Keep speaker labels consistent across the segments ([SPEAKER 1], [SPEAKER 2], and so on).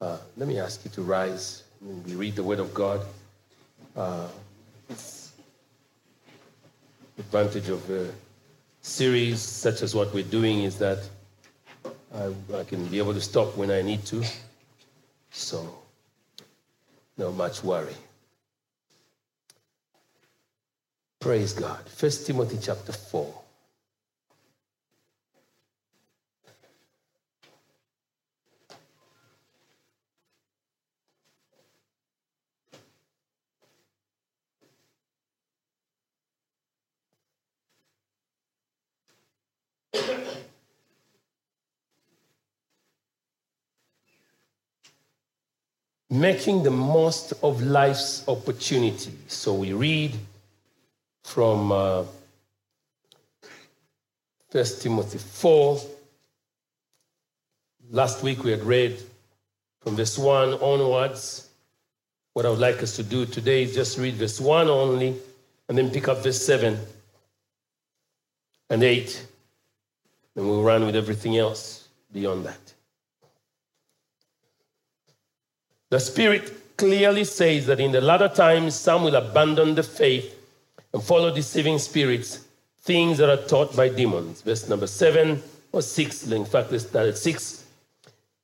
[SPEAKER 1] Uh, let me ask you to rise. We read the Word of God. Uh, advantage of a series such as what we're doing is that I, I can be able to stop when I need to. So, no much worry. Praise God. First Timothy chapter 4. Making the most of life's opportunity. So we read from uh, 1 Timothy 4. Last week we had read from verse 1 onwards. What I would like us to do today is just read verse 1 only and then pick up verse 7 and 8. And we'll run with everything else beyond that. The Spirit clearly says that in the latter times, some will abandon the faith and follow deceiving spirits, things that are taught by demons. Verse number seven or six, in fact, let's start at six.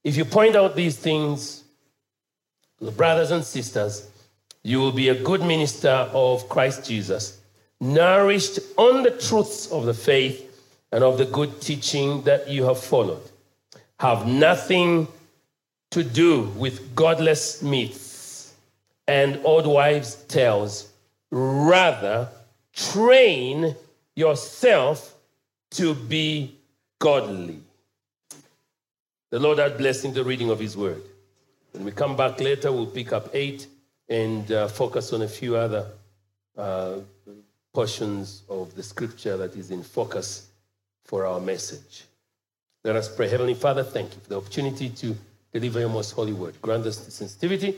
[SPEAKER 1] If you point out these things brothers and sisters, you will be a good minister of Christ Jesus, nourished on the truths of the faith and of the good teaching that you have followed. Have nothing to do with godless myths and old wives' tales. Rather, train yourself to be godly. The Lord had blessing the reading of His word. When we come back later, we'll pick up eight and uh, focus on a few other uh, portions of the scripture that is in focus for our message. Let us pray. Heavenly Father, thank you for the opportunity to deliver your most holy word. Grant us the sensitivity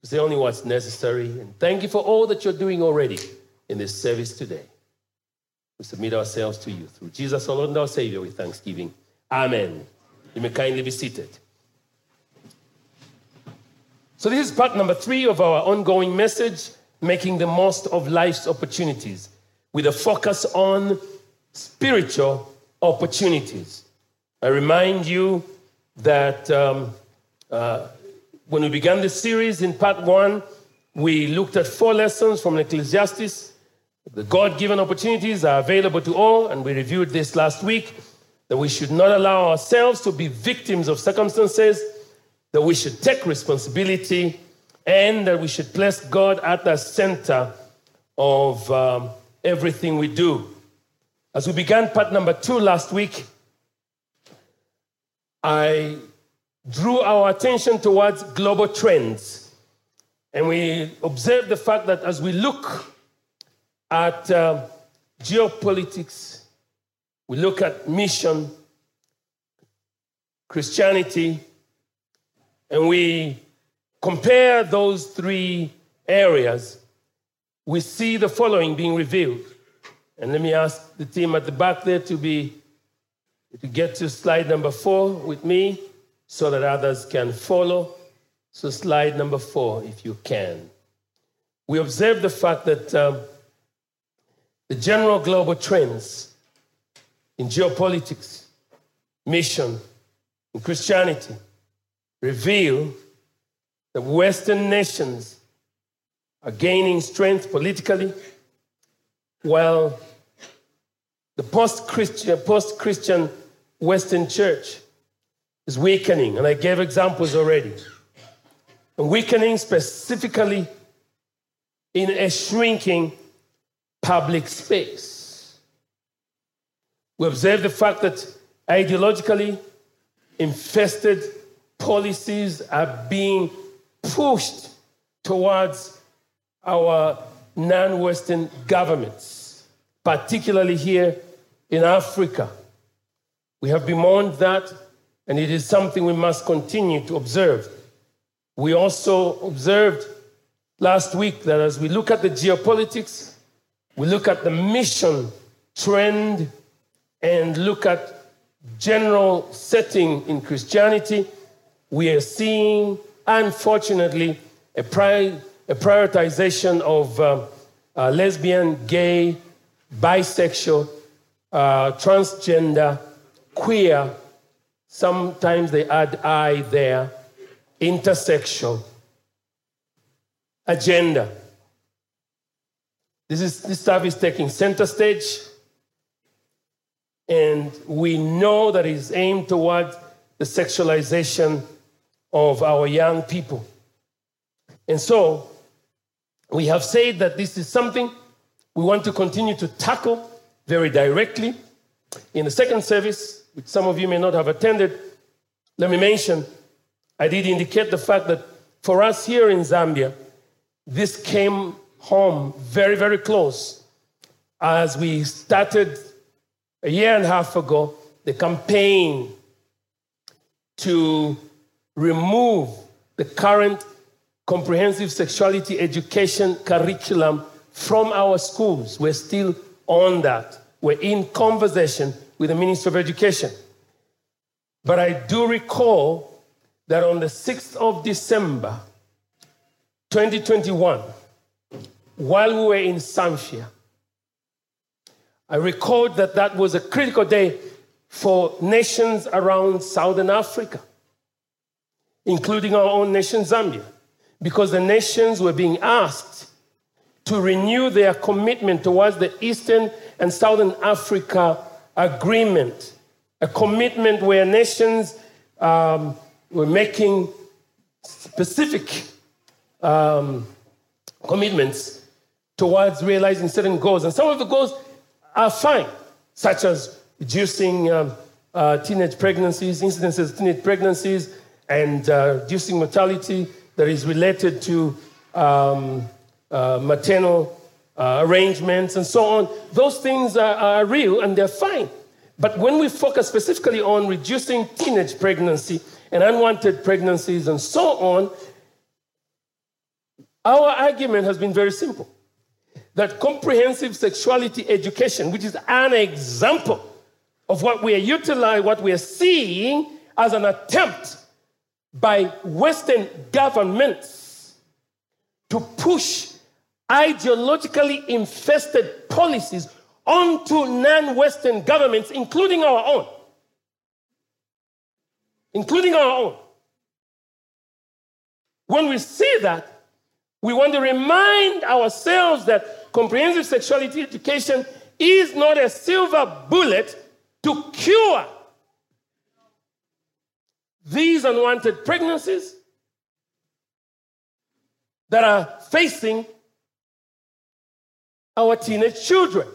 [SPEAKER 1] to say only what's necessary. And thank you for all that you're doing already in this service today. We submit ourselves to you through Jesus, our Lord and our Savior, with thanksgiving. Amen. You may kindly be seated. So, this is part number three of our ongoing message making the most of life's opportunities with a focus on spiritual opportunities. I remind you that um, when we began this series in part one, we looked at four lessons from Ecclesiastes. The God given opportunities are available to all, and we reviewed this last week that we should not allow ourselves to be victims of circumstances, that we should take responsibility, and that we should place God at the center of um, everything we do. As we began part number two last week, I drew our attention towards global trends. And we observed the fact that as we look at uh, geopolitics, we look at mission, Christianity, and we compare those three areas, we see the following being revealed. And let me ask the team at the back there to be to get to slide number four with me so that others can follow. So, slide number four, if you can. We observe the fact that um, the general global trends in geopolitics, mission, and Christianity reveal that Western nations are gaining strength politically, while the post Christian, Western church is weakening, and I gave examples already. And weakening specifically in a shrinking public space. We observe the fact that ideologically infested policies are being pushed towards our non Western governments, particularly here in Africa. We have bemoaned that and it is something we must continue to observe. We also observed last week that as we look at the geopolitics, we look at the mission trend and look at general setting in Christianity, we are seeing unfortunately, a, pri- a prioritization of um, uh, lesbian, gay, bisexual, uh, transgender, queer, sometimes they add I there, intersexual, agenda. This, is, this stuff is taking center stage, and we know that it's aimed towards the sexualization of our young people. And so, we have said that this is something we want to continue to tackle very directly. In the second service, which some of you may not have attended, let me mention, I did indicate the fact that for us here in Zambia, this came home very, very close as we started a year and a half ago the campaign to remove the current comprehensive sexuality education curriculum from our schools. We're still on that. We're in conversation with the Minister of Education. But I do recall that on the 6th of December, 2021, while we were in Samfya, I record that that was a critical day for nations around Southern Africa, including our own nation, Zambia, because the nations were being asked to renew their commitment towards the Eastern and Southern Africa Agreement, a commitment where nations um, were making specific um, commitments towards realizing certain goals. And some of the goals are fine, such as reducing um, uh, teenage pregnancies, incidences of teenage pregnancies, and uh, reducing mortality that is related to um, uh, maternal uh, arrangements and so on. Those things are, are real and they're fine. But when we focus specifically on reducing teenage pregnancy and unwanted pregnancies and so on, our argument has been very simple that comprehensive sexuality education, which is an example of what we are utilizing, what we are seeing as an attempt by Western governments to push ideologically infested policies onto non Western governments, including our own. Including our own. When we see that, we want to remind ourselves that comprehensive sexuality education is not a silver bullet to cure these unwanted pregnancies that are facing our teenage children.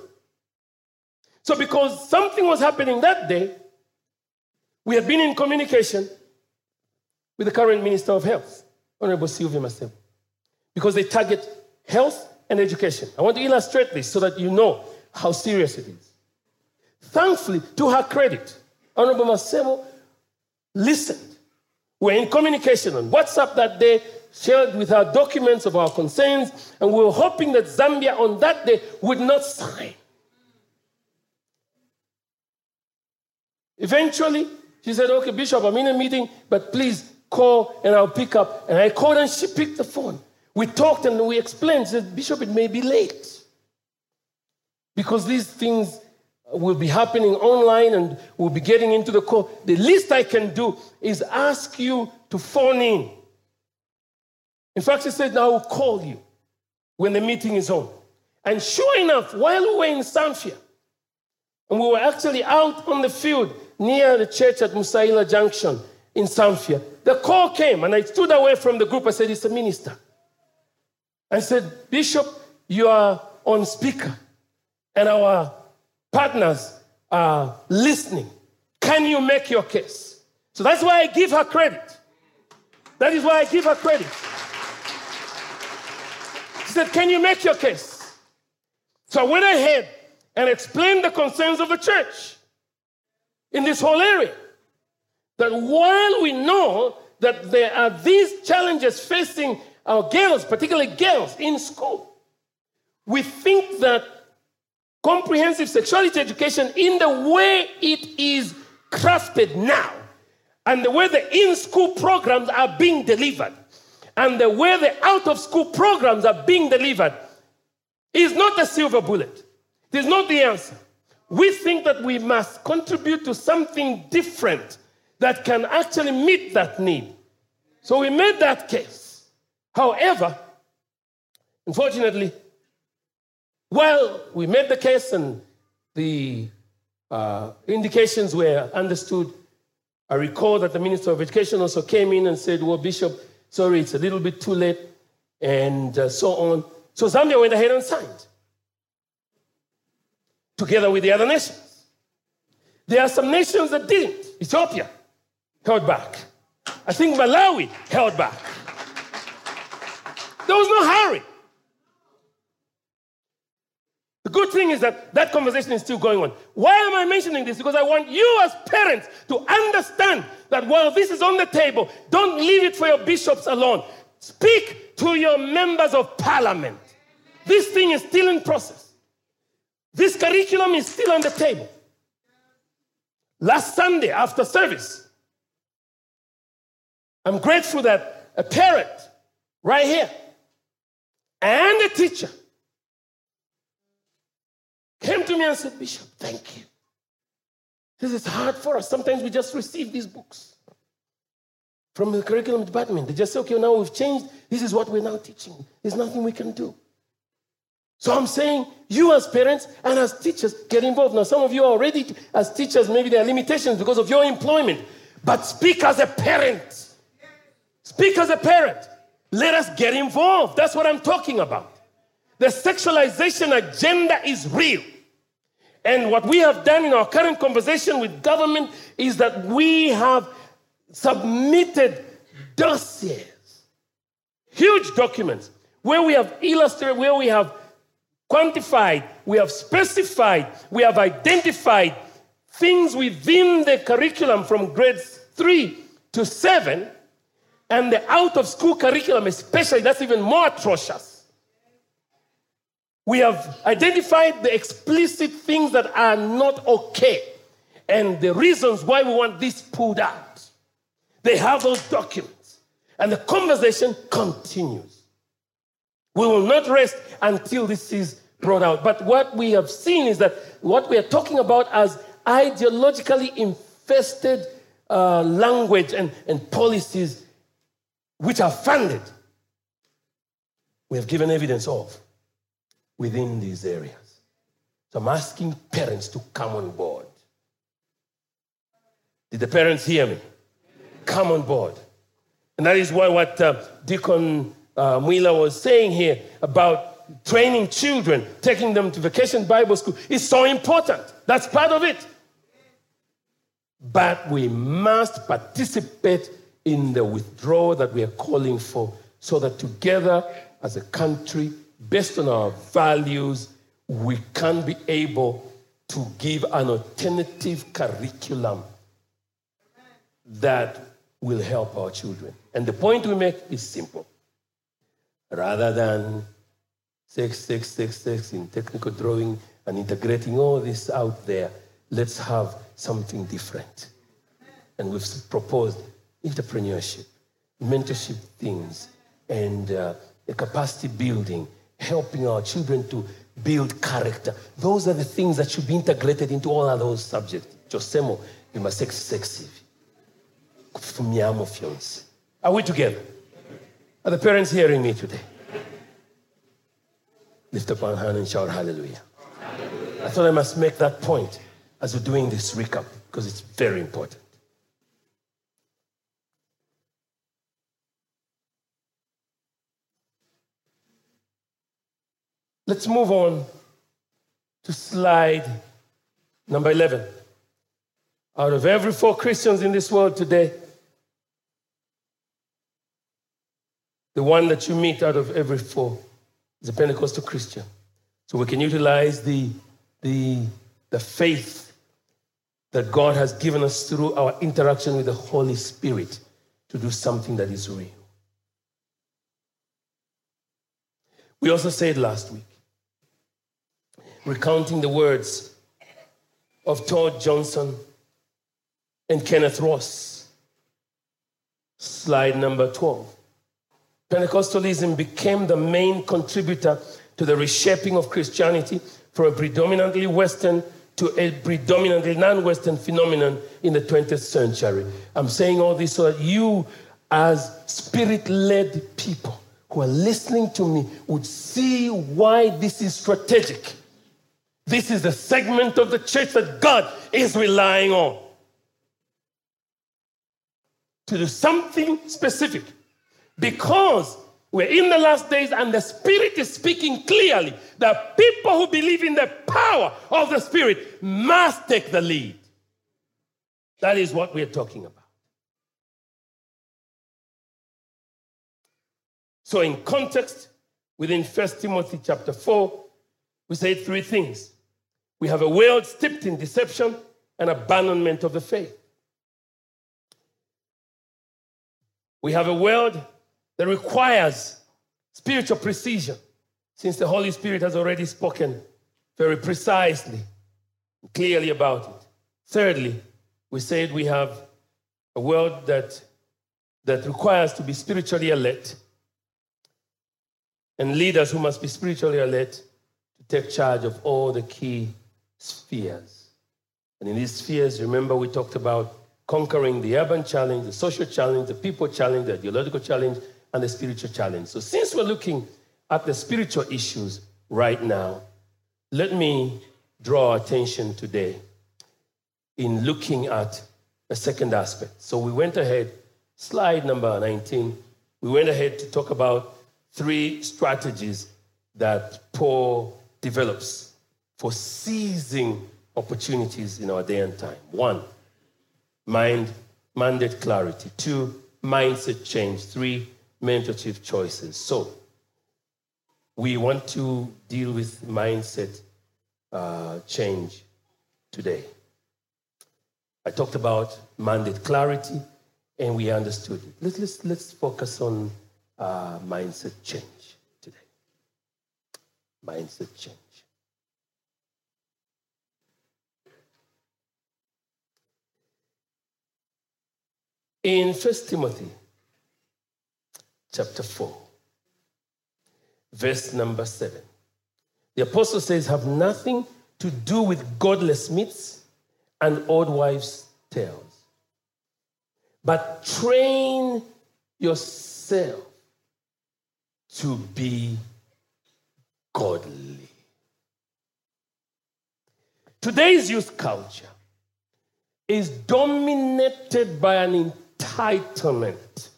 [SPEAKER 1] So, because something was happening that day, we had been in communication with the current Minister of Health, Honorable Sylvia Masebo because they target health and education. I want to illustrate this so that you know how serious it is. Thankfully, to her credit, Honorable Masebo listened. We're in communication on WhatsApp that day, shared with her documents of our concerns, and we were hoping that Zambia on that day would not sign. Eventually, she said, Okay, Bishop, I'm in a meeting, but please call and I'll pick up. And I called and she picked the phone. We talked and we explained, said, Bishop, it may be late. Because these things will be happening online and we'll be getting into the call. The least I can do is ask you to phone in. In fact, he said, I will call you when the meeting is on. And sure enough, while we were in Samfya, and we were actually out on the field near the church at Musaila Junction in Samfya, the call came and I stood away from the group. I said, It's a minister. I said, Bishop, you are on speaker, and our partners are listening. Can you make your case? So that's why I give her credit. That is why I give her credit. Said, Can you make your case? So I went ahead and explained the concerns of the church in this whole area. That while we know that there are these challenges facing our girls, particularly girls in school, we think that comprehensive sexuality education, in the way it is crafted now, and the way the in school programs are being delivered, and the way the out of school programs are being delivered is not a silver bullet. It is not the answer. We think that we must contribute to something different that can actually meet that need. So we made that case. However, unfortunately, while we made the case and the uh, indications were understood, I recall that the Minister of Education also came in and said, Well, Bishop, sorry, it's a little bit too late, and uh, so on. So Zambia went ahead and signed, together with the other nations. There are some nations that didn't. Ethiopia held back. I think Malawi held back. There was no hurry. The good thing is that that conversation is still going on. Why am I mentioning this? Because I want you as parents to understand that while this is on the table, don't leave it for your bishops alone. Speak to your members of parliament. This thing is still in process. This curriculum is still on the table. Last Sunday after service, I'm grateful that a parent right here and a teacher came to me and said, Bishop, thank you. This is hard for us. Sometimes we just receive these books from the curriculum department. They just say, okay, now we've changed. This is what we're now teaching. There's nothing we can do. So I'm saying, you as parents and as teachers, get involved. Now, some of you are already, as teachers, maybe there are limitations because of your employment, but speak as a parent. Speak as a parent. Let us get involved. That's what I'm talking about. The sexualization agenda is real. And what we have done in our current conversation with government is that we have submitted dossiers, huge documents, where we have illustrated, where we have quantified, we have specified, we have identified things within the curriculum from grades three to seven, and the out of school curriculum, especially, that's even more atrocious. We have identified the explicit things that are not okay and the reasons why we want this pulled out. They have those documents, and the conversation continues. We will not rest until this is brought out. But what we have seen is that what we are talking about as ideologically infested uh, language and, and policies which are funded, we have given evidence of within these areas. So I'm asking parents to come on board. Did the parents hear me? Come on board. And that is why what uh, Deacon uh, Mwila was saying here about training children, taking them to vacation Bible school is so important. That's part of it. But we must participate in the withdrawal that we are calling for so that together as a country based on our values, we can be able to give an alternative curriculum that will help our children. And the point we make is simple. Rather than six, six, six, six in technical drawing and integrating all this out there, let's have something different. And we've proposed entrepreneurship, mentorship things, and uh, capacity building helping our children to build character. Those are the things that should be integrated into all of those subjects. Josemo, you must sexy. Are we together? Are the parents hearing me today? Lift up one hand and shout hallelujah. hallelujah. I thought I must make that point as we're doing this recap because it's very important. Let's move on to slide number 11. Out of every four Christians in this world today, the one that you meet out of every four is a Pentecostal Christian. So we can utilize the, the, the faith that God has given us through our interaction with the Holy Spirit to do something that is real. We also said last week recounting the words of Todd Johnson and Kenneth Ross. Slide number 12. Pentecostalism became the main contributor to the reshaping of Christianity from a predominantly Western to a predominantly non Western phenomenon in the 20th century. I'm saying all this so that you, as spirit led people who are listening to me, would see why this is strategic. This is the segment of the church that God is relying on to do something specific because we're in the last days and the Spirit is speaking clearly that people who believe in the power of the Spirit must take the lead. That is what we're talking about. So, in context, within 1 Timothy chapter 4, we say three things. We have a world steeped in deception and abandonment of the faith. We have a world that requires spiritual precision, since the Holy Spirit has already spoken very precisely, clearly about it. Thirdly, we said we have a world that, that requires to be spiritually alert and leaders who must be spiritually alert to take charge of all the key spheres. And in these spheres, remember, we talked about conquering the urban challenge, the social challenge, the people challenge, the ideological challenge, and the spiritual challenge. So, since we're looking at the spiritual issues right now, let me draw attention today in looking at a second aspect. So, we went ahead, slide number 19, we went ahead to talk about three strategies that Paul develops for seizing opportunities in our day and time. One, mind, mandate clarity. Two, mindset change. Three, mentorship choices. So, we want to deal with mindset uh, change today. I talked about mandate clarity, and we understood it. Let's, let's, let's focus on uh, mindset change today. Mindset change. In 1 Timothy chapter 4, verse number 7. The apostle says, Have nothing to do with godless myths and old wives' tales, but train yourself to be godly. Today's youth culture is dominated by an entitlement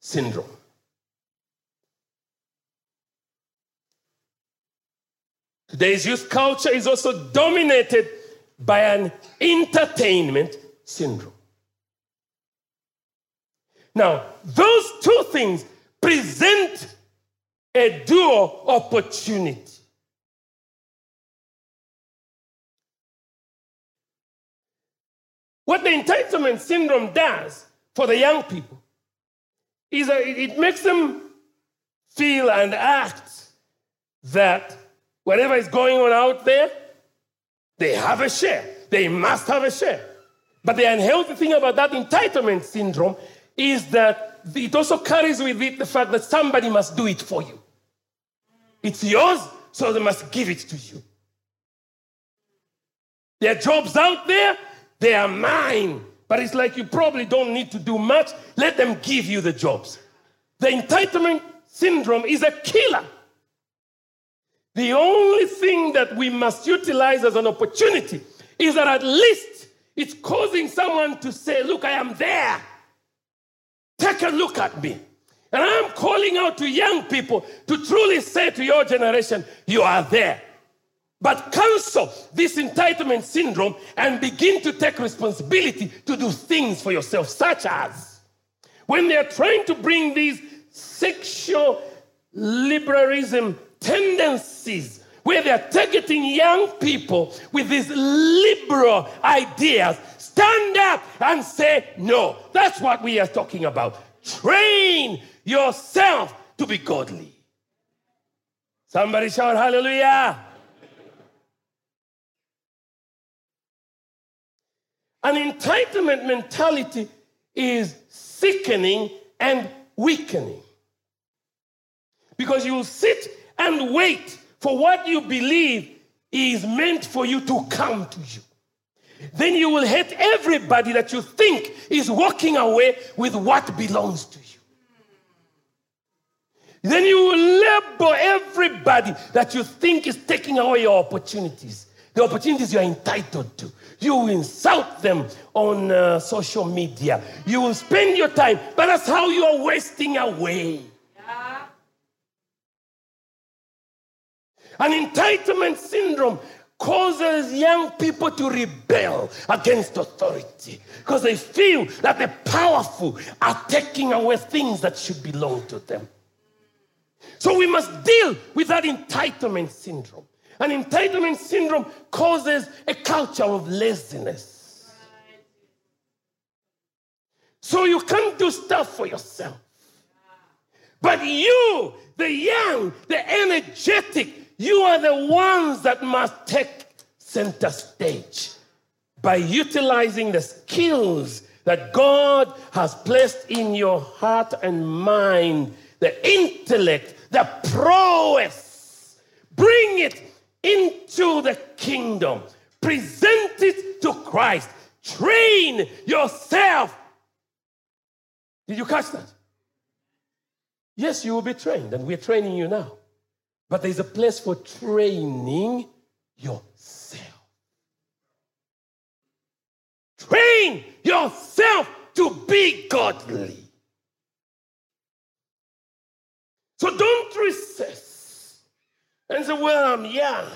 [SPEAKER 1] syndrome. Today's youth culture is also dominated by an entertainment syndrome. Now, those two things present a dual opportunity. What the entitlement syndrome does for the young people is that it makes them feel and act that whatever is going on out there, they have a share. They must have a share. But the unhealthy thing about that entitlement syndrome is that it also carries with it the fact that somebody must do it for you. It's yours, so they must give it to you. There are jobs out there, they are mine. But it's like you probably don't need to do much. Let them give you the jobs. The entitlement syndrome is a killer. The only thing that we must utilize as an opportunity is that at least it's causing someone to say, Look, I am there. Take a look at me. And I'm calling out to young people to truly say to your generation, You are there. But cancel this entitlement syndrome and begin to take responsibility to do things for yourself, such as when they're trying to bring these sexual liberalism tendencies where they're targeting young people with these liberal ideas, stand up and say, No, that's what we are talking about. Train yourself to be godly. Somebody shout hallelujah. An entitlement mentality is sickening and weakening. Because you'll sit and wait for what you believe is meant for you to come to you. Then you will hate everybody that you think is walking away with what belongs to you. Then you will label everybody that you think is taking away your opportunities, the opportunities you're entitled to. You will insult them on uh, social media. You will spend your time, but that's how you are wasting away. Yeah. An entitlement syndrome causes young people to rebel against authority because they feel that the powerful are taking away things that should belong to them. So we must deal with that entitlement syndrome. And entitlement syndrome causes a culture of laziness. So you can't do stuff for yourself. But you, the young, the energetic, you are the ones that must take center stage by utilizing the skills that God has placed in your heart and mind, the intellect, the prowess. Bring it into the kingdom. Present it to Christ. Train yourself. Did you catch that? Yes, you will be trained, and we're training you now. But there's a place for training yourself. Train yourself to be godly. So don't resist and say, Well, I'm young.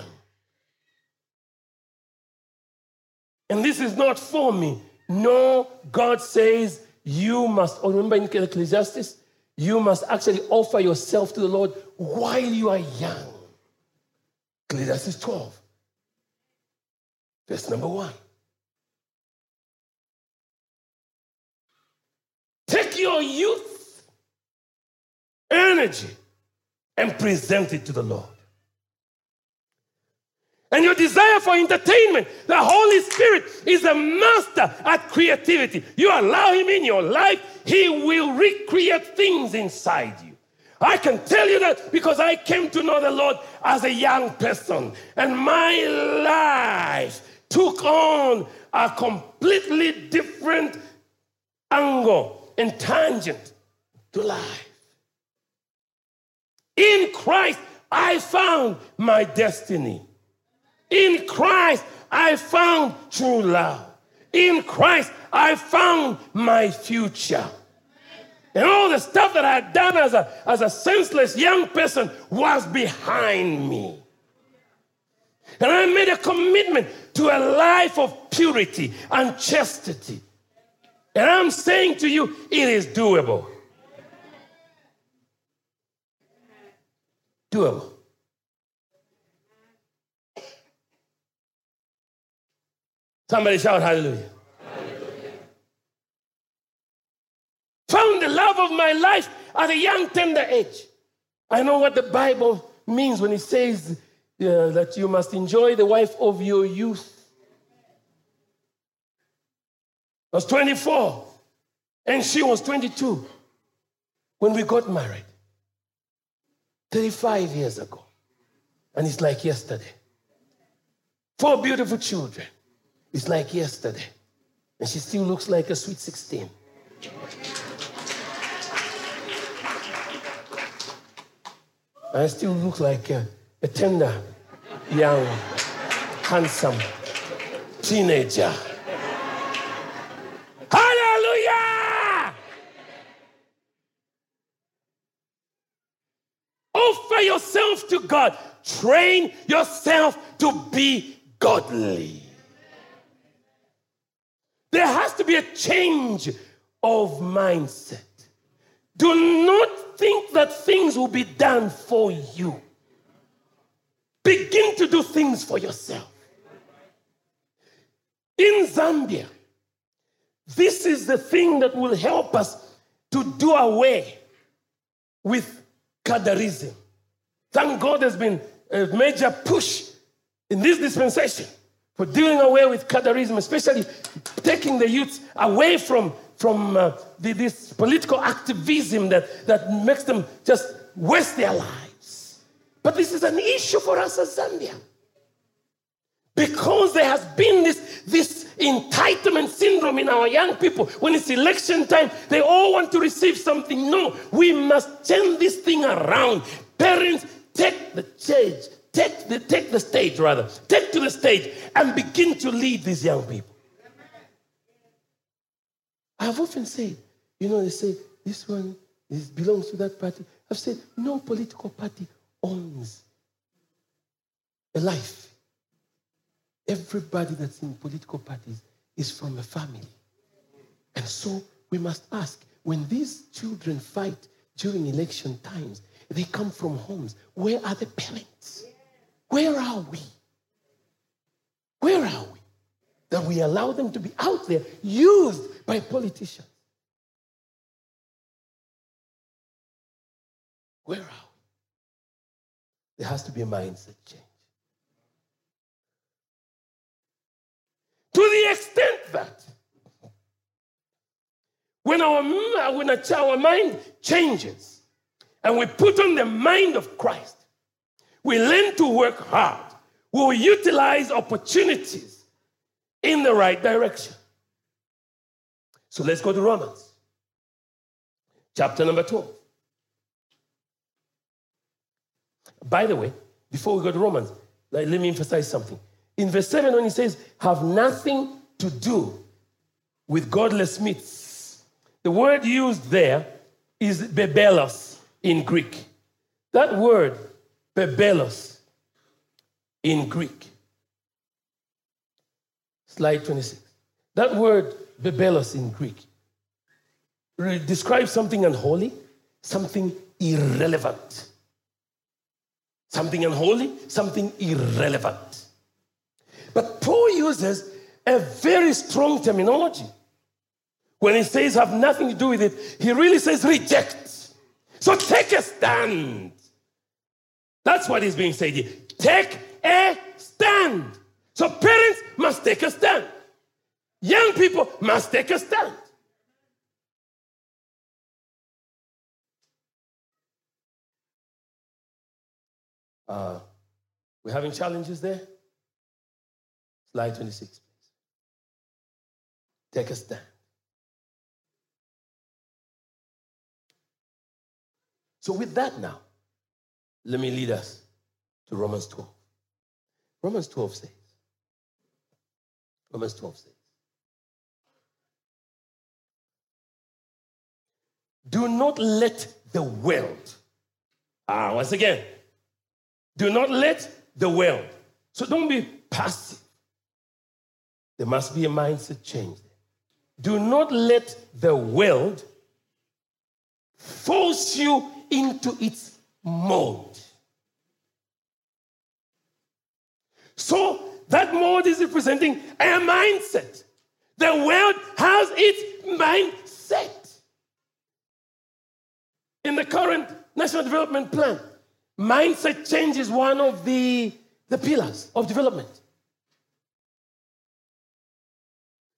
[SPEAKER 1] And this is not for me. No, God says you must, oh, remember in Ecclesiastes, you must actually offer yourself to the Lord while you are young. Ecclesiastes 12, verse number one. Take your youth, energy, and present it to the Lord. And your desire for entertainment, the Holy Spirit is a master at creativity. You allow Him in your life, He will recreate things inside you. I can tell you that because I came to know the Lord as a young person, and my life took on a completely different angle and tangent to life. In Christ, I found my destiny. In Christ, I found true love. In Christ, I found my future. And all the stuff that I had done as a, as a senseless young person was behind me. And I made a commitment to a life of purity and chastity. And I'm saying to you, it is doable. Doable. Somebody shout hallelujah. hallelujah. Found the love of my life at a young, tender age. I know what the Bible means when it says uh, that you must enjoy the wife of your youth. I was 24, and she was 22 when we got married 35 years ago. And it's like yesterday. Four beautiful children. It's like yesterday. And she still looks like a sweet 16. I still look like a, a tender, young, handsome teenager. Hallelujah! Offer yourself to God. Train yourself to be godly. There has to be a change of mindset. Do not think that things will be done for you. Begin to do things for yourself. In Zambia, this is the thing that will help us to do away with cadreism. Thank God there's been a major push in this dispensation for doing away with cadreism, especially taking the youth away from from uh, the, this political activism that, that makes them just waste their lives. But this is an issue for us as Zambia. Because there has been this, this entitlement syndrome in our young people. When it's election time, they all want to receive something. No, we must turn this thing around. Parents, take the stage, take the, take the stage rather, take to the stage and begin to lead these young people. I've often said, you know, they say this one belongs to that party. I've said no political party owns a life. Everybody that's in political parties is from a family. And so we must ask when these children fight during election times, they come from homes. Where are the parents? Where are we? Where are we? That we allow them to be out there used by politicians. Where are we? There has to be a mindset change. To the extent that when our, when our mind changes and we put on the mind of Christ, we learn to work hard. We will utilize opportunities in the right direction. So let's go to Romans, chapter number 12. By the way, before we go to Romans, let me emphasize something. In verse 7, when he says, have nothing to do with godless myths, the word used there is bebelos in Greek. That word, bebelos, in Greek. Slide 26. That word, bebelos in Greek, describes something unholy, something irrelevant. Something unholy, something irrelevant. But Paul uses a very strong terminology. When he says have nothing to do with it, he really says reject. So take a stand. That's what is being said here. Take a stand. So parents must take a stand. Young people must take a stand. Uh, we're having challenges there. Slide 26, please. Take a stand. So, with that now, let me lead us to Romans 12. Romans 12 says, Romans 12 says, Do not let the world, ah, once again, do not let the world. So don't be passive. There must be a mindset change. Do not let the world force you into its mold. So that mold is representing a mindset. The world has its mindset. In the current National Development Plan, mindset change is one of the, the pillars of development.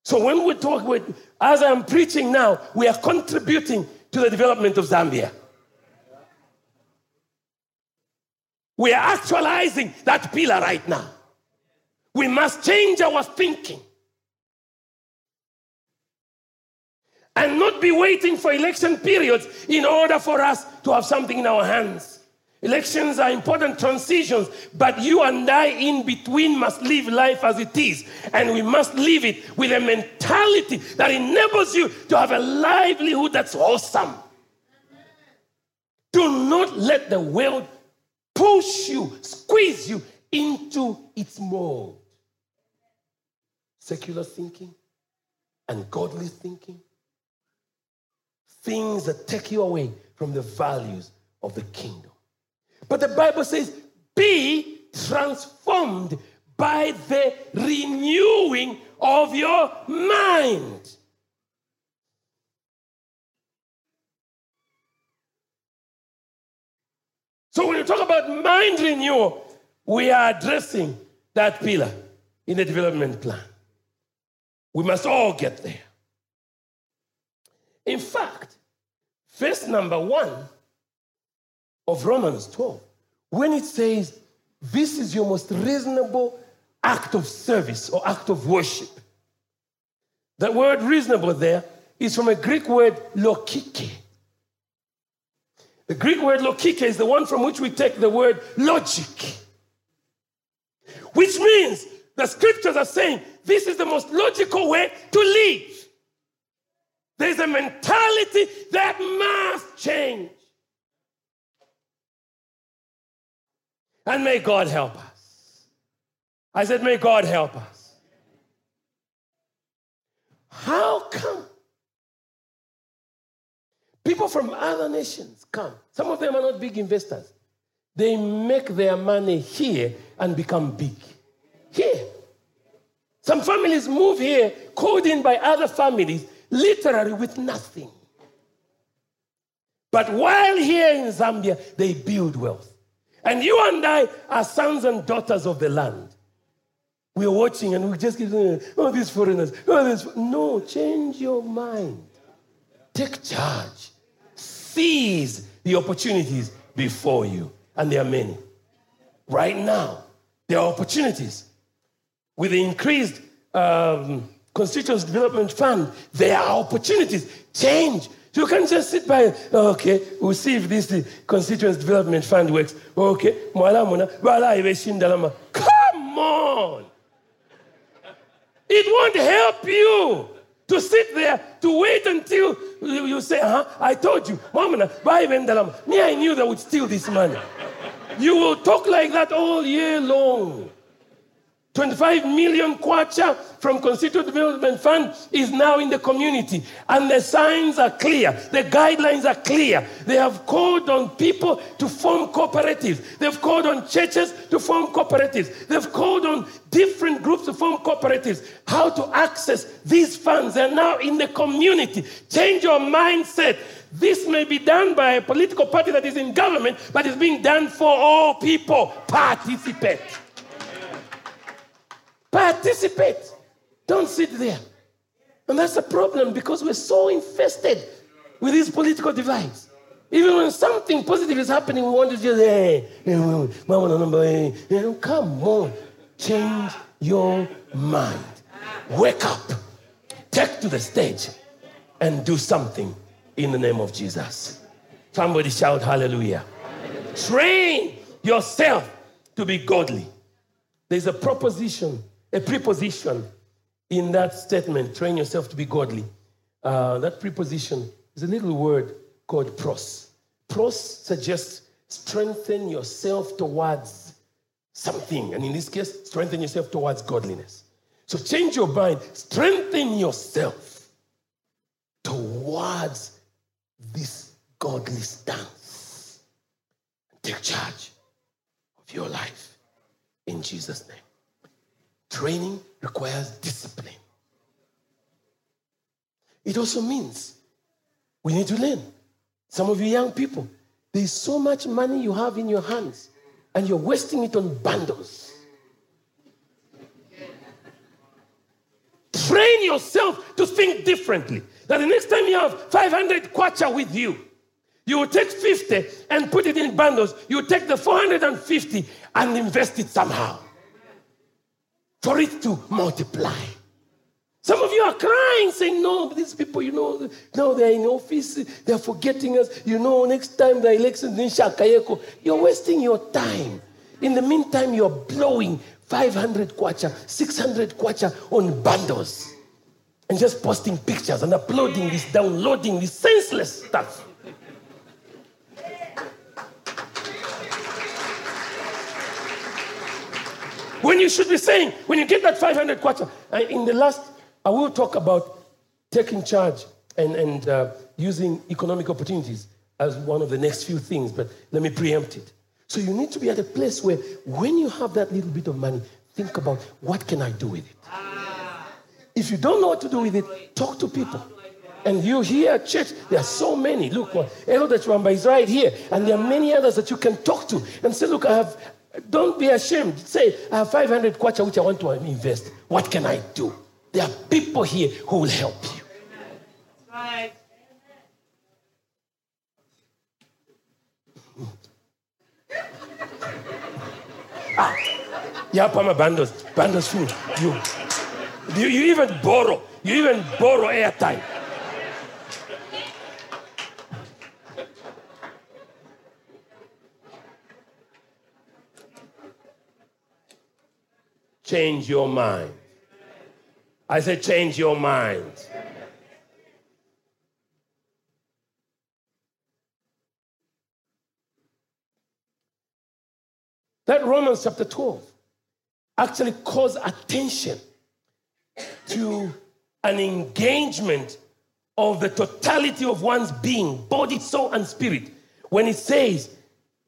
[SPEAKER 1] So when we talk with, as I'm preaching now, we are contributing to the development of Zambia. We are actualizing that pillar right now. We must change our thinking. And not be waiting for election periods in order for us to have something in our hands. Elections are important transitions, but you and I in between must live life as it is. And we must live it with a mentality that enables you to have a livelihood that's awesome. Do not let the world push you, squeeze you into its mold. Secular thinking and godly thinking, things that take you away from the values of the kingdom. But the Bible says, be transformed by the renewing of your mind. So when you talk about mind renewal, we are addressing that pillar in the development plan. We must all get there. In fact, verse number one of Romans 12, when it says, This is your most reasonable act of service or act of worship, the word reasonable there is from a Greek word logike. The Greek word logike is the one from which we take the word logic, which means the scriptures are saying this is the most logical way to live. There's a mentality that must change. And may God help us. I said, may God help us. How come people from other nations come? Some of them are not big investors. They make their money here and become big. Here. Some families move here, called in by other families, literally with nothing. But while here in Zambia, they build wealth. And you and I are sons and daughters of the land. We're watching and we just keep saying, oh, these foreigners, oh, this. No, change your mind. Take charge. Seize the opportunities before you. And there are many. Right now, there are opportunities. With the increased um, Constituency Development Fund, there are opportunities. Change. You can't just sit by, okay, we'll see if this Constituency Development Fund works. Okay, come on. It won't help you to sit there to wait until you say, huh? I told you, Mama, buy Me, I knew they would steal this money. You will talk like that all year long. 25 million kwacha from Constituent Development Fund is now in the community. And the signs are clear. The guidelines are clear. They have called on people to form cooperatives. They've called on churches to form cooperatives. They've called on different groups to form cooperatives. How to access these funds. They're now in the community. Change your mindset. This may be done by a political party that is in government, but it's being done for all people. Participate. Participate. Don't sit there. And that's a problem because we're so infested with these political divides. Even when something positive is happening, we want to just, hey, come on. Change your mind. Wake up. Take to the stage and do something in the name of Jesus. Somebody shout hallelujah. hallelujah. Train yourself to be godly. There's a proposition a preposition in that statement, train yourself to be godly. Uh, that preposition is a little word called pros. Pros suggests strengthen yourself towards something. And in this case, strengthen yourself towards godliness. So change your mind, strengthen yourself towards this godly stance. Take charge of your life in Jesus' name. Training requires discipline. It also means we need to learn. Some of you young people, there's so much money you have in your hands, and you're wasting it on bundles. Train yourself to think differently. That the next time you have 500 kwacha with you, you will take 50 and put it in bundles. You take the 450 and invest it somehow for it to multiply. Some of you are crying, saying, No, these people, you know, now they're in office, they're forgetting us. You know, next time the election in Shakayeko, you're wasting your time. In the meantime, you're blowing 500 kwacha, 600 kwacha on bundles and just posting pictures and uploading this, downloading this senseless stuff. When you should be saying, when you get that 500 kwacha, uh, in the last, I will talk about taking charge and, and uh, using economic opportunities as one of the next few things, but let me preempt it. So you need to be at a place where when you have that little bit of money, think about what can I do with it? If you don't know what to do with it, talk to people. And you hear at church, there are so many. Look, Elder Chwamba is right here. And there are many others that you can talk to and say, look, I have, don't be ashamed. Say, I have 500 kwacha which I want to invest. What can I do? There are people here who will help you. Right. ah, yeah, Pama bundles, bundles full. You, you, you even borrow, you even borrow airtime. Change your mind. I said, change your mind. That Romans chapter 12 actually calls attention to an engagement of the totality of one's being, body, soul, and spirit. When it says,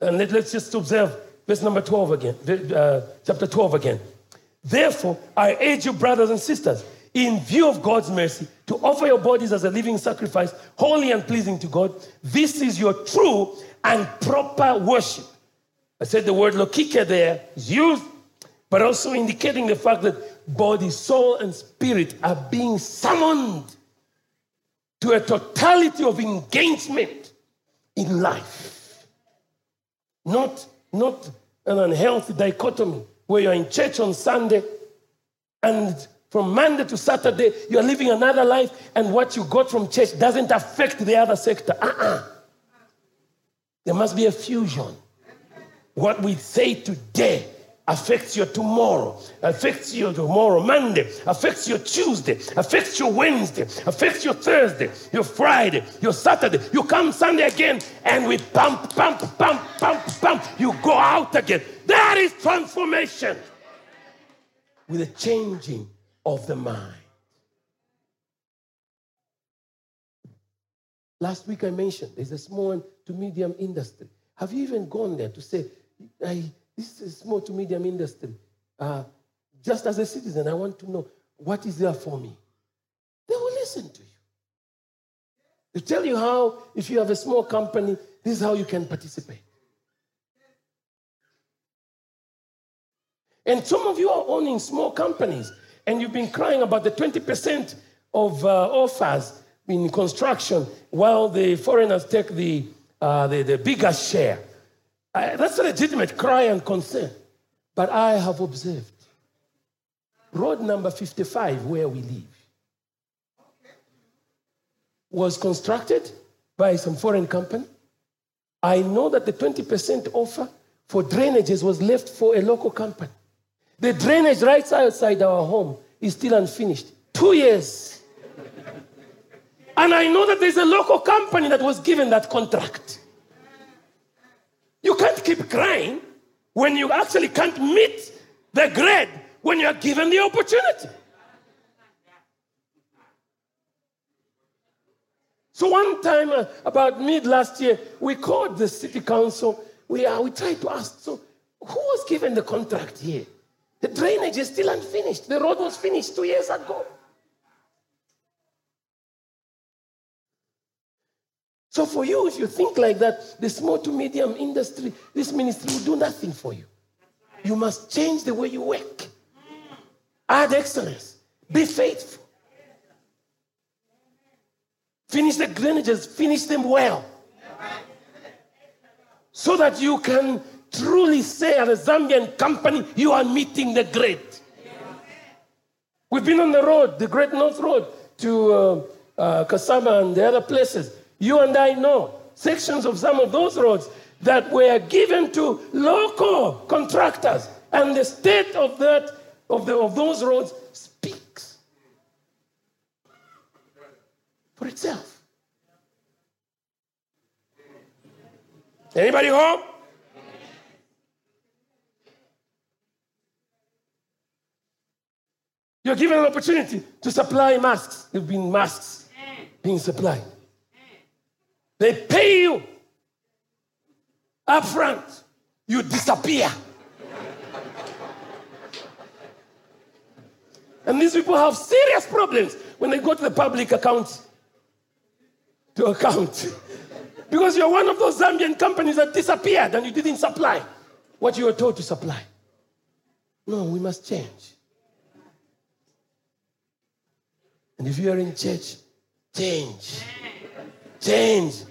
[SPEAKER 1] and let, us just observe verse number 12 again, uh, chapter 12 again. Therefore, I urge you, brothers and sisters, in view of God's mercy, to offer your bodies as a living sacrifice, holy and pleasing to God. This is your true and proper worship. I said the word logike there is used, but also indicating the fact that body, soul, and spirit are being summoned to a totality of engagement in life. Not, not an unhealthy dichotomy where you're in church on Sunday and from Monday to Saturday you're living another life and what you got from church doesn't affect the other sector. Uh-uh. There must be a fusion. What we say today affects your tomorrow, affects your tomorrow, Monday, affects your Tuesday, affects your Wednesday, affects your Thursday, your Friday, your Saturday. You come Sunday again, and we pump, pump, pump, pump, pump. You go out again. That is transformation with a changing of the mind. Last week I mentioned there's a small to medium industry. Have you even gone there to say, I, this is small to medium industry. Uh, just as a citizen, I want to know what is there for me. They will listen to you. They tell you how, if you have a small company, this is how you can participate. And some of you are owning small companies, and you've been crying about the 20% of uh, offers in construction while the foreigners take the, uh, the, the bigger share. That's a legitimate cry and concern. But I have observed road number 55, where we live, was constructed by some foreign company. I know that the 20% offer for drainages was left for a local company. The drainage right outside our home is still unfinished. Two years. and I know that there's a local company that was given that contract. You can't keep crying when you actually can't meet the grade when you're given the opportunity. So one time, uh, about mid last year, we called the city council. We, uh, we tried to ask, so who was given the contract here? The drainage is still unfinished. The road was finished two years ago. So for you, if you think like that, the small to medium industry, this ministry will do nothing for you. You must change the way you work. Add excellence. Be faithful. Finish the drainages, finish them well. So that you can truly say as a Zambian company, you are meeting the great. We've been on the road, the Great North Road, to uh, uh, Kasama and the other places. You and I know sections of some of those roads that were given to local contractors, and the state of that of, the, of those roads speaks for itself. Anybody home? You're given an opportunity to supply masks. There have been masks being supplied. They pay you up front. You disappear. and these people have serious problems when they go to the public accounts to account. because you're one of those Zambian companies that disappeared and you didn't supply what you were told to supply. No, we must change. And if you are in church, change. Change.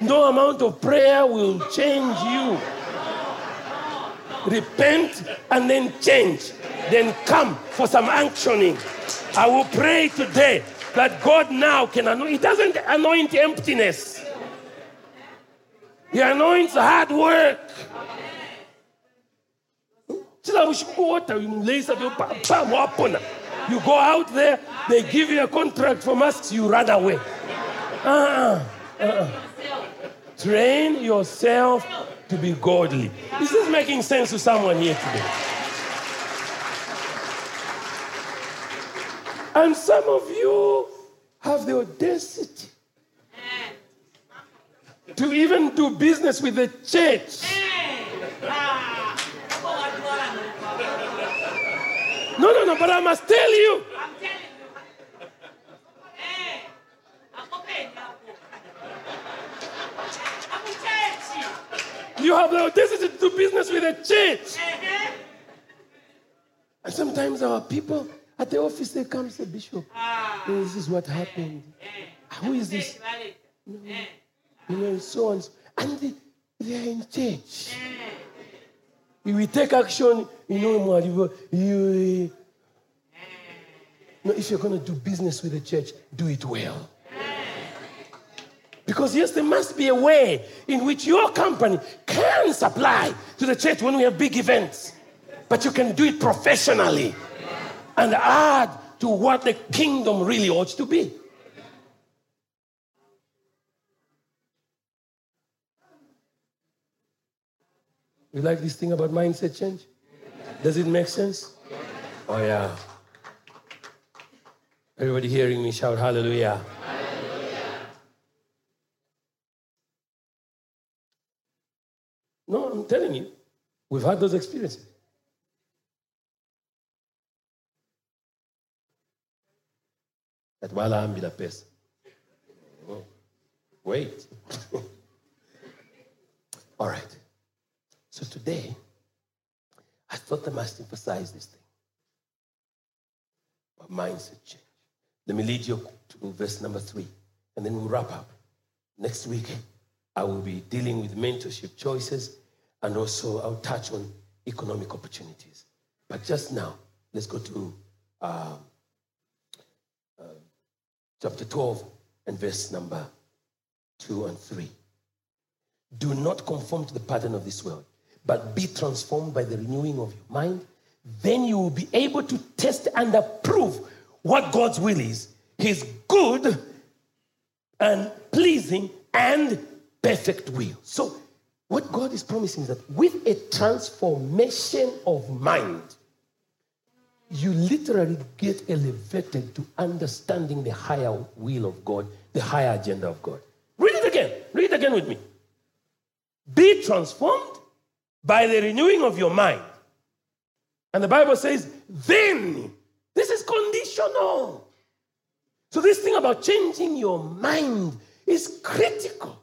[SPEAKER 1] No amount of prayer will change you. repent, and then change. Then come for some actioning. I will pray today that God now can anoint. He doesn't anoint emptiness. He anoints hard work. You go out there, they give you a contract for masks, you run away. Uh-uh. Uh-uh. Train yourself to be godly. Is this making sense to someone here today? And some of you have the audacity to even do business with the church. No, no, no, but I must tell you. You have the audacity to do business with the church. Uh-huh. And sometimes our people at the office, they come and say, Bishop, ah. this is what happened. Eh. Ah, who is this? Eh. You know, you know so on. And they, they are in church. If we take action, you know, you, no, if you're going to do business with the church, do it well. Because, yes, there must be a way in which your company can supply to the church when we have big events. But you can do it professionally and add to what the kingdom really ought to be. You like this thing about mindset change? Does it make sense? Oh, yeah. Everybody hearing me shout hallelujah. No, I'm telling you, we've had those experiences. That while I'm the person. Oh, wait. All right. So today, I thought I must emphasize this thing. But mindset change. Let me lead you to verse number three, and then we'll wrap up. Next week, I will be dealing with mentorship choices, and also I'll touch on economic opportunities. But just now, let's go to uh, uh, chapter 12 and verse number 2 and 3. Do not conform to the pattern of this world but be transformed by the renewing of your mind. Then you will be able to test and approve what God's will is His good and pleasing and perfect will. So, what God is promising is that with a transformation of mind, you literally get elevated to understanding the higher will of God, the higher agenda of God. Read it again. Read it again with me. Be transformed by the renewing of your mind. And the Bible says, then, this is conditional. So, this thing about changing your mind is critical.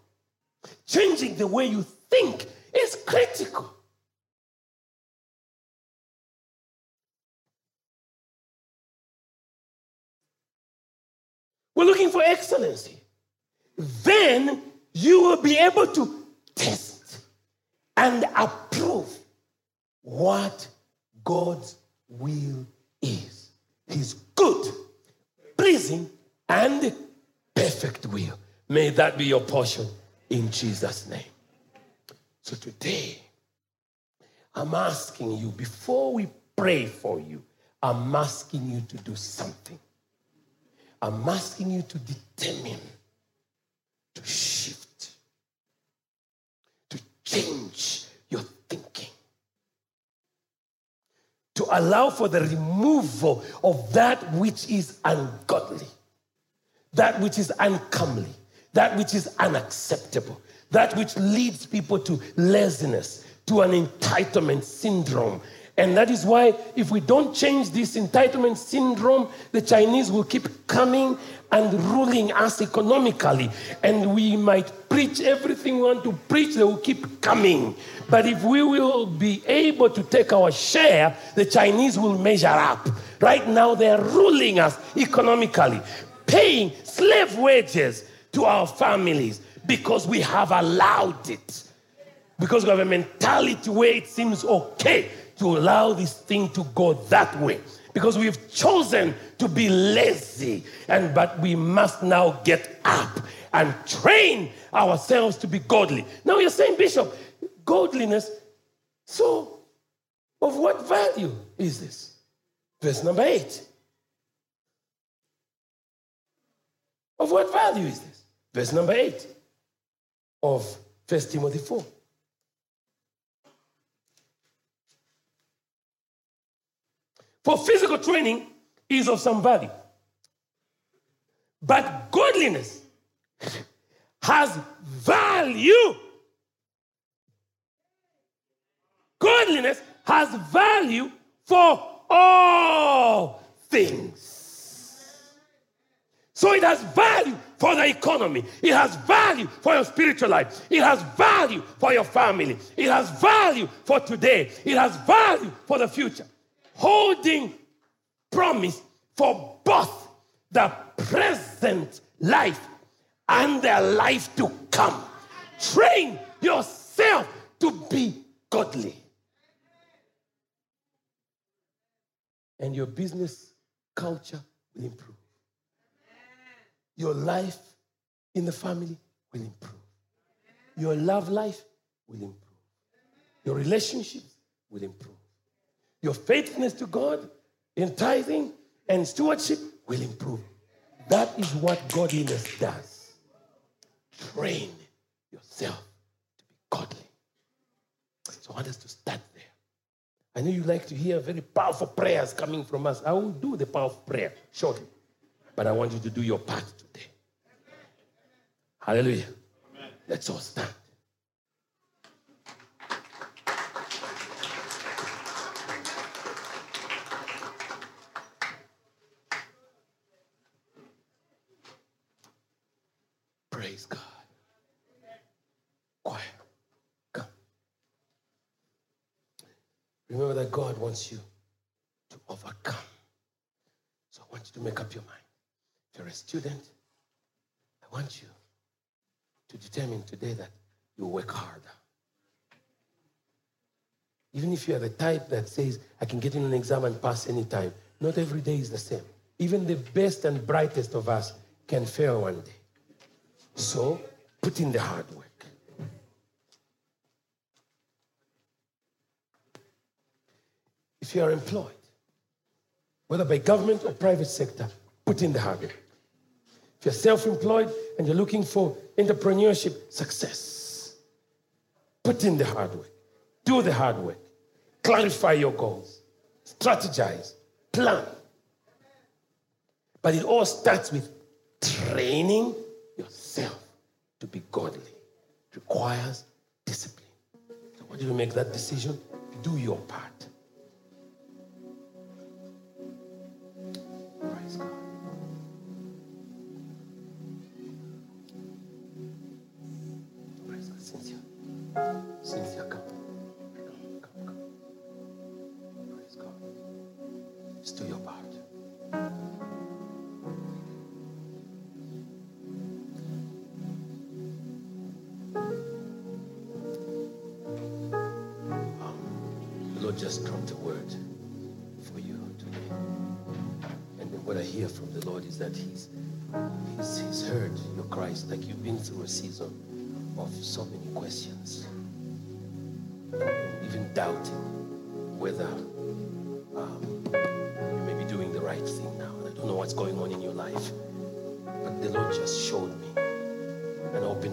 [SPEAKER 1] Changing the way you think is critical. We're looking for excellency. Then you will be able to test and approve what God's will is His good, pleasing, and perfect will. May that be your portion in Jesus' name. So today, I'm asking you, before we pray for you, I'm asking you to do something. I'm asking you to determine, to shift to change your thinking. To allow for the removal of that which is ungodly, that which is uncomely, that which is unacceptable, that which leads people to laziness, to an entitlement syndrome. And that is why, if we don't change this entitlement syndrome, the Chinese will keep coming and ruling us economically. And we might preach everything we want to preach, they will keep coming. But if we will be able to take our share, the Chinese will measure up. Right now, they are ruling us economically, paying slave wages to our families because we have allowed it. Because we have a mentality where it seems okay to allow this thing to go that way. Because we've chosen to be lazy, and but we must now get up and train ourselves to be godly. Now you're saying, Bishop, godliness. So, of what value is this? Verse number eight. Of what value is this? Verse number eight of First Timothy 4. For physical training is of some value. But godliness has value. Godliness has value for all things. So it has value for the economy. It has value for your spiritual life. It has value for your family. It has value for today. It has value for the future. Holding promise for both the present life and the life to come. Train yourself to be godly. And your business culture will improve. Your life in the family will improve. Your love life will improve. Your relationships will improve. Your faithfulness to God in tithing and stewardship will improve. That is what godliness does. Train yourself to be godly. So I want us to start there. I know you like to hear very powerful prayers coming from us. I will do the powerful prayer shortly. But I want you to do your part today. Hallelujah. Amen. Let's all stand. Praise God. Come. Remember that God wants you to overcome. So I want you to make up your mind. A student, I want you to determine today that you work harder. Even if you are the type that says, I can get in an exam and pass anytime, not every day is the same. Even the best and brightest of us can fail one day. So put in the hard work. If you are employed, whether by government or private sector, put in the hard work. If you're self employed and you're looking for entrepreneurship success, put in the hard work. Do the hard work. Clarify your goals. Strategize. Plan. But it all starts with training yourself to be godly. It requires discipline. So, when you make that decision, do your part. Just do your part. Um, Lord, just dropped a word for you today. And what I hear from the Lord is that He's He's, he's heard your cries, like you've been through a season of so many questions, even doubting whether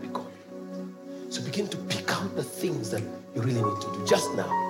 [SPEAKER 1] be godly. So begin to pick out the things that you really need to do just now.